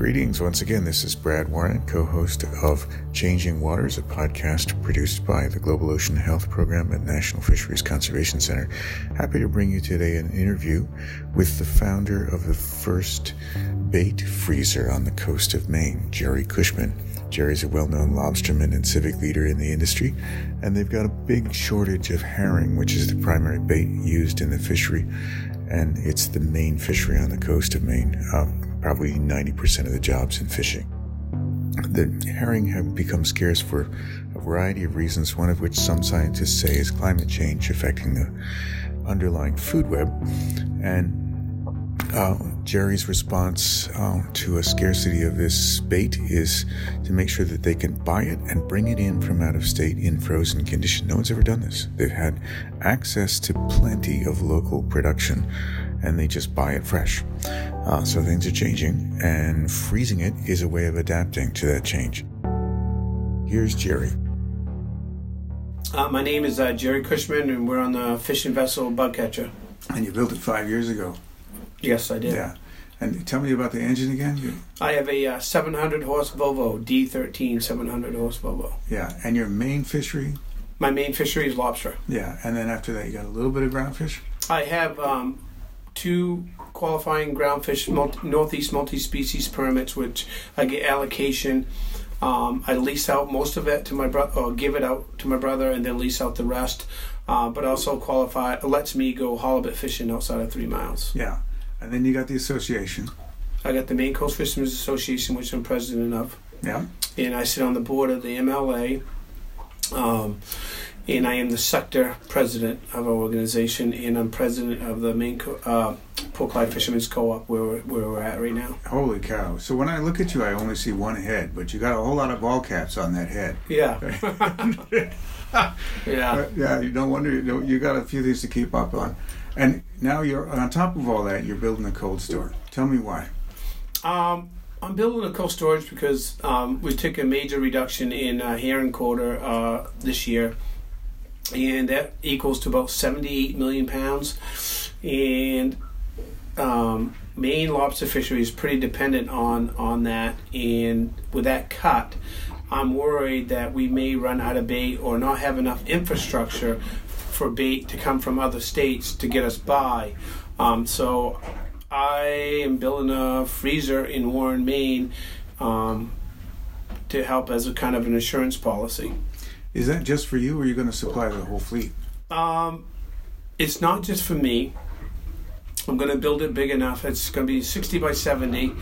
Greetings once again. This is Brad Warren, co host of Changing Waters, a podcast produced by the Global Ocean Health Program at National Fisheries Conservation Center. Happy to bring you today an interview with the founder of the first bait freezer on the coast of Maine, Jerry Cushman. Jerry's a well known lobsterman and civic leader in the industry, and they've got a big shortage of herring, which is the primary bait used in the fishery, and it's the main fishery on the coast of Maine. Um, probably 90% of the jobs in fishing. The herring have become scarce for a variety of reasons, one of which some scientists say is climate change affecting the underlying food web. And uh, Jerry's response uh, to a scarcity of this bait is to make sure that they can buy it and bring it in from out of state in frozen condition. No one's ever done this. They've had access to plenty of local production and they just buy it fresh. Uh, so things are changing, and freezing it is a way of adapting to that change. Here's Jerry. Uh, my name is uh, Jerry Cushman, and we're on the fishing vessel Bugcatcher. And you built it five years ago. Yes, I did. Yeah. And tell me about the engine again. You... I have a uh, 700 horse Volvo D13 700 horse Volvo. Yeah. And your main fishery? My main fishery is lobster. Yeah. And then after that, you got a little bit of groundfish. I have um, two qualifying groundfish multi, northeast multi-species permits, which I get allocation. Um, I lease out most of it to my brother, or give it out to my brother, and then lease out the rest. Uh, but also qualify lets me go halibut fishing outside of three miles. Yeah, and then you got the association. I got the Maine Coast Fishermen's Association, which I'm president of. Yeah, and I sit on the board of the MLA. Um, and I am the sector president of our organization, and I'm president of the main co- uh, Port Clyde Fishermen's Co-op where we're, where we're at right now. Holy cow! So when I look at you, I only see one head, but you got a whole lot of ball caps on that head. Yeah. yeah. Uh, yeah. No wonder you, you got a few things to keep up on, and now you're on top of all that. You're building a cold store. Tell me why. Um, I'm building a cold storage because um, we took a major reduction in uh, herring quota uh, this year and that equals to about 78 million pounds. And um, Maine lobster fishery is pretty dependent on on that. And with that cut, I'm worried that we may run out of bait or not have enough infrastructure for bait to come from other states to get us by. Um, so I am building a freezer in Warren, Maine, um, to help as a kind of an insurance policy. Is that just for you, or are you going to supply the whole fleet? Um, it's not just for me. I'm going to build it big enough. It's going to be 60 by 70,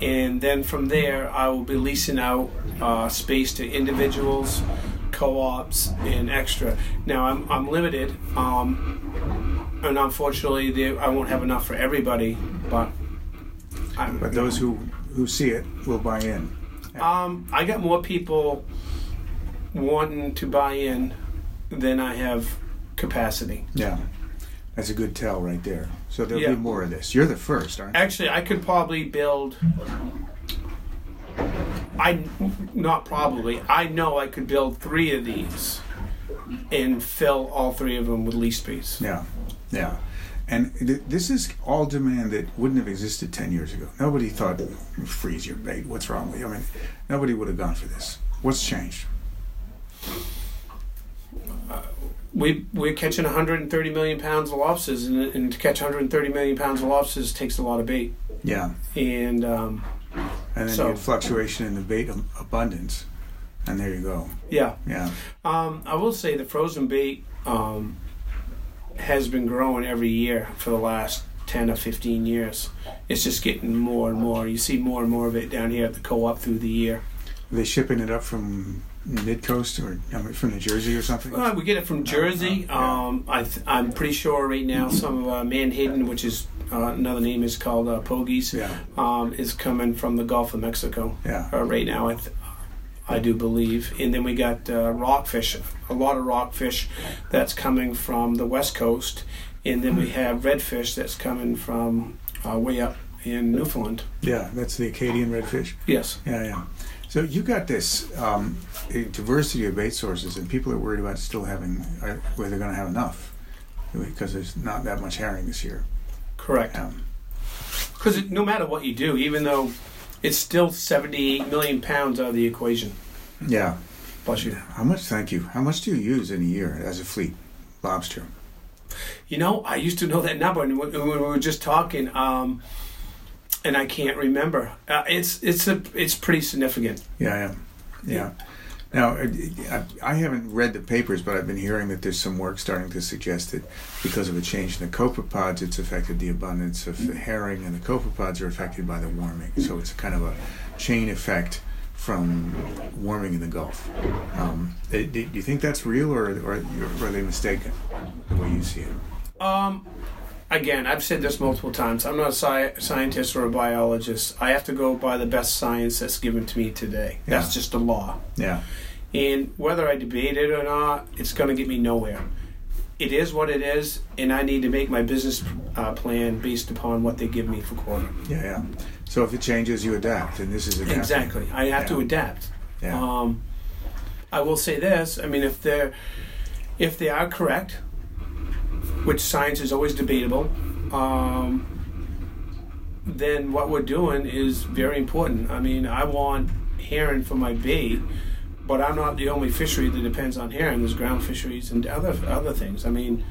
and then from there, I will be leasing out uh, space to individuals, co-ops, and extra. Now, I'm I'm limited, um, and unfortunately, they, I won't have enough for everybody. But I'm, but those who who see it will buy in. Um, I got more people wanting to buy in than I have capacity. Yeah. That's a good tell right there. So there'll yeah. be more of this. You're the first, aren't you? Actually, I could probably build. I not probably. I know I could build three of these, and fill all three of them with lease space. Yeah, yeah. And th- this is all demand that wouldn't have existed ten years ago. Nobody thought freeze your bait. What's wrong with you? I mean, nobody would have gone for this. What's changed? We we're catching 130 million pounds of lobsters, and, and, to catch 130 million pounds of lobsters takes a lot of bait. Yeah. And um, and then so, you fluctuation in the bait abundance, and there you go. Yeah. Yeah. Um, I will say the frozen bait um, has been growing every year for the last 10 or 15 years. It's just getting more and more. You see more and more of it down here at the co-op through the year. They're they shipping it up from mid coast or from New Jersey or something? Uh, we get it from Jersey. Uh, yeah. um, I am pretty sure right now some of uh, Menhaden, which is uh, another name is called uh, Pogies, yeah. um, is coming from the Gulf of Mexico. Yeah. Uh, right now, I, th- I do believe, and then we got uh, rockfish, a lot of rockfish that's coming from the west coast, and then we have redfish that's coming from way up in Newfoundland. Yeah, that's the Acadian redfish. Yes. Yeah, yeah. So you got this um, diversity of bait sources, and people are worried about still having uh, whether they're going to have enough because there's not that much herring this year. Correct. Because um, no matter what you do, even though it's still 78 million pounds out of the equation. Yeah. Bless you. How much? Thank you. How much do you use in a year as a fleet lobster? You know, I used to know that number, and when, when we were just talking, um, and I can't remember. Uh, it's it's a it's pretty significant. Yeah, yeah, yeah. Now, uh, I- I haven't read the papers, but I've been hearing that there's some work starting to suggest that because of a change in the copepods, it's affected the abundance of the herring, and the copepods are affected by the warming. So it's kind of a chain effect from warming in the Gulf. Um, eh, do do you think that's real, or, or, or are they mistaken the way you see it? Um, again, I've said this multiple times. I'm not a sci- scientist or a biologist. I have to go by the best science that's given to me today. That's Yeah. just a law. Yeah, And whether I debate it or not, it's going to get me nowhere. It is what it is, and I need to make my business uh, plan based upon what they give me for quarter. yeah, yeah. So if it changes, you adapt, and this is a Exactly. I have to adapt. Yeah, Um, I will say this. I mean, if they're if they are correct, which science is always debatable, um, then what we're doing is very important. I mean, I want herring for my bait, but I'm not the only fishery that depends on herring. There's ground fisheries and other other things. I mean,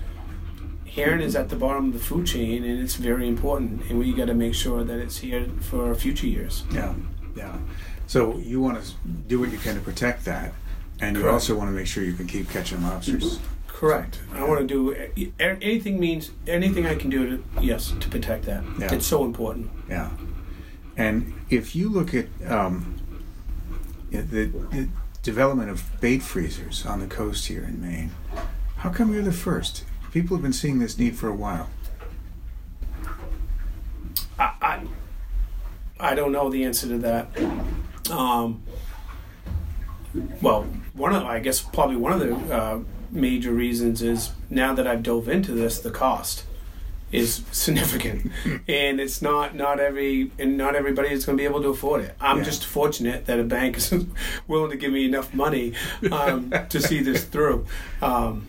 herring is at the bottom of the food chain, and it's very important. And we got to make sure that it's here for future years. yeah, yeah. So you want to do what you can to protect that, and you also want to make sure you can keep catching lobsters. Correct. I want to do anything means anything I can do to yes to protect that. Yeah. It's so important. Yeah. And if you look at um, the, the development of bait freezers on the coast here in Maine, how come you're the first? People have been seeing this need for a while. I I, I don't know the answer to that. Um, well, one of I guess probably one of the uh, major reasons is now that I've dove into this, the cost is significant, and it's not not every and not everybody is going to be able to afford it. I'm Yeah. just fortunate that a bank is willing to give me enough money um, to see this through. Um,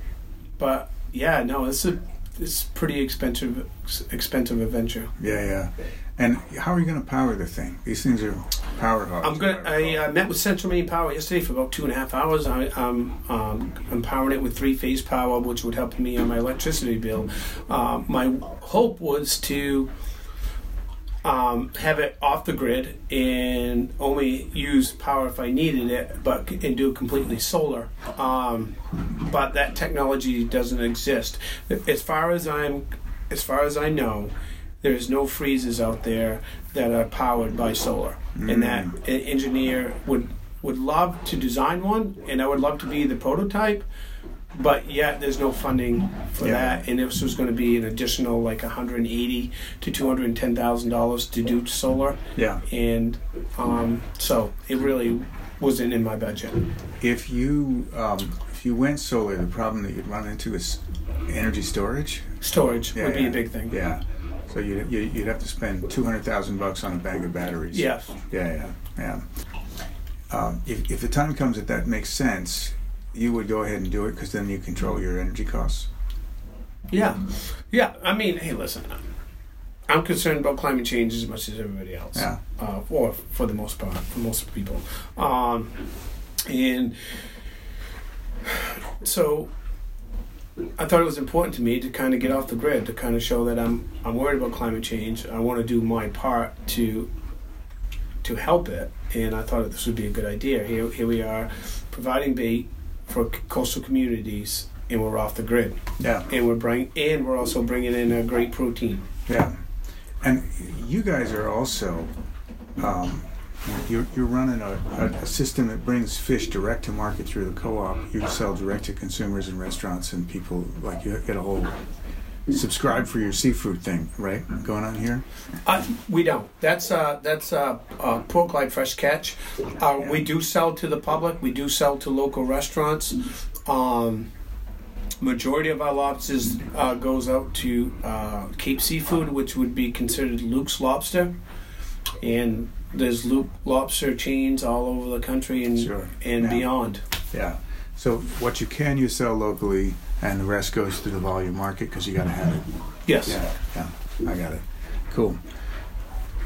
but yeah, no, it's a it's pretty expensive expensive adventure. Yeah, yeah. And how are you going to power the thing? These things are power hogs. I'm gonna. I uh, met with Central Maine Power yesterday for about two and a half hours. I, I'm um, I'm powering it with three phase power, which would help me on my electricity bill. Um, my hope was to um, have it off the grid and only use power if I needed it, but and do completely solar. Um, but that technology doesn't exist. As far as I'm, as far as I know, there's no freezers out there that are powered by solar, and that an engineer would would love to design one, and I would love to be the prototype. But yet, there's no funding for Yeah. that, and this was going to be an additional like 180 to 210 thousand dollars to do solar, Yeah. and um, so it really wasn't in my budget. If you um, if you went solar, the problem that you'd run into is energy storage. Storage Yeah, would be a big thing. Yeah. So you you- you'd have to spend two hundred thousand bucks on a bag of batteries. Yes. Yeah, yeah, yeah. Um, if, if the time comes that that makes sense, you would go ahead and do it because then you control your energy costs. Yeah, yeah. I mean, hey, listen, I'm concerned about climate change as much as everybody else. Yeah. Uh, or for the most part, for most people. Um, and so I thought it was important to me to kind of get off the grid to kind of show that I'm I'm worried about climate change. I want to do my part to to help it, and I thought this would be a good idea. Here, here we are, providing bait for coastal communities, and we're off the grid Yeah, and we're bring and we're also bringing in a great protein. yeah. And you guys are also um, you're, you're running a, a, system that brings fish direct to market through the co-op. You sell direct to consumers and restaurants and people. Like you get a whole subscribe for your seafood thing, right? Going on here. Uh, we don't. That's uh, that's uh, uh, Port Clyde fresh catch. Uh, We do sell to the public. We do sell to local restaurants. Um, majority of our lobsters uh, goes out to uh, Cape Seafood, which would be considered Luke's Lobster, and there's Luke Lobster chains all over the country and Sure. and Yeah. beyond. Yeah. So what you can you sell locally, and the rest goes to the volume market because you got to have it. Yes. Yeah, yeah, I got it. Cool.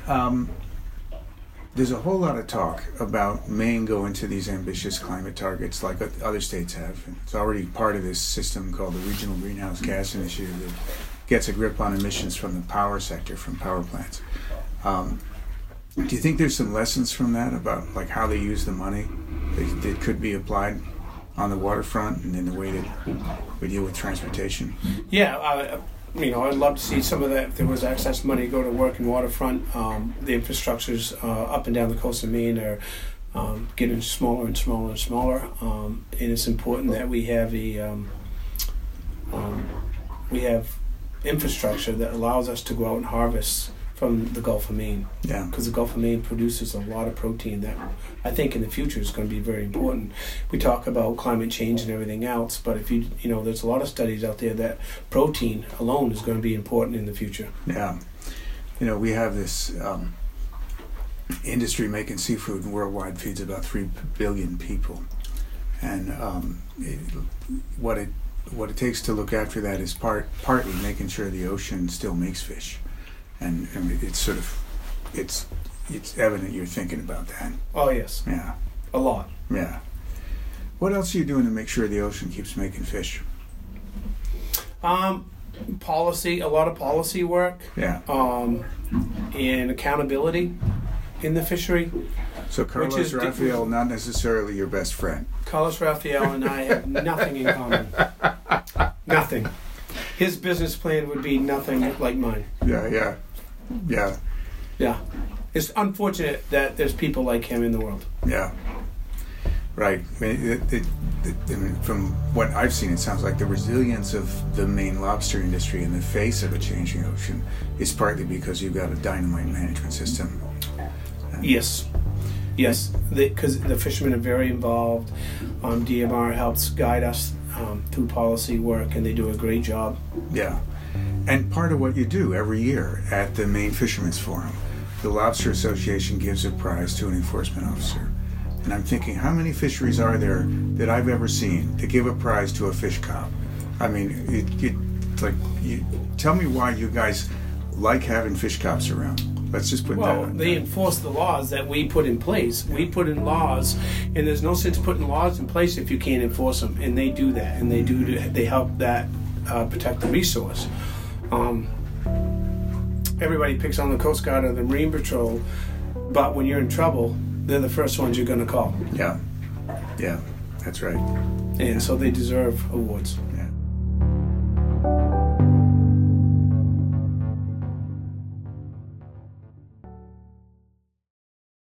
Um, there's a whole lot of talk about Maine going to these ambitious climate targets like other states have. It's already part of this system called the Regional Greenhouse Gas Initiative that gets a grip on emissions from the power sector, from power plants. Um, do you think there's some lessons from that about like how they use the money that, that could be applied on the waterfront and in the way that we deal with transportation? Yeah, uh, you know, I'd love to see some of that. If there was excess money go to work in waterfront, um, the infrastructures uh, up and down the coast of Maine are um, getting smaller and smaller and smaller. Um, and it's important that we have a um, um, we have infrastructure that allows us to go out and harvest from the Gulf of Maine. Yeah. Because the Gulf of Maine produces a lot of protein that I think in the future is going to be very important. We talk about climate change and everything else, but if you you know, there's a lot of studies out there that protein alone is going to be important in the future. Yeah. You know, we have this um, industry making seafood worldwide feeds about three billion people, and um, it, what it what it takes to look after that is part partly making sure the ocean still makes fish and, and it's sort of it's it's evident you're thinking about that. Oh yes. Yeah. A lot. Yeah. What else are you doing to make sure the ocean keeps making fish? Um, policy, a lot of policy work. Yeah. Um, and accountability in the fishery. So Carlos Rafael, not necessarily your best friend. Carlos Rafael and I have nothing in common. nothing. His business plan would be nothing like mine. Yeah, yeah. Yeah. Yeah. It's unfortunate that there's people like him in the world. Yeah. Right. I mean, it, it, it, from what I've seen, it sounds like the resilience of the Maine lobster industry in the face of a changing ocean is partly because you've got a dynamite management system. Yes. Yes, because the, the, fishermen are very involved. Um, DMR helps guide us um, through policy work, and they do a great job. Yeah. And part of what you do every year at the Maine Fishermen's Forum, the Lobster Association gives a prize to an enforcement officer. And I'm thinking, how many fisheries are there that I've ever seen that give a prize to a fish cop? I mean, it, it, like, you, tell me why you guys like having fish cops around. Let's just put well, that. Well, they enforce the laws that we put in place. We put in laws, and there's no sense putting laws in place if you can't enforce them. And they do that, and they do. They help that uh, protect the resource. Um, everybody picks on the Coast Guard or the Marine Patrol, but when you're in trouble, they're the first ones you're going to call. Yeah, yeah, that's right. And so they deserve awards.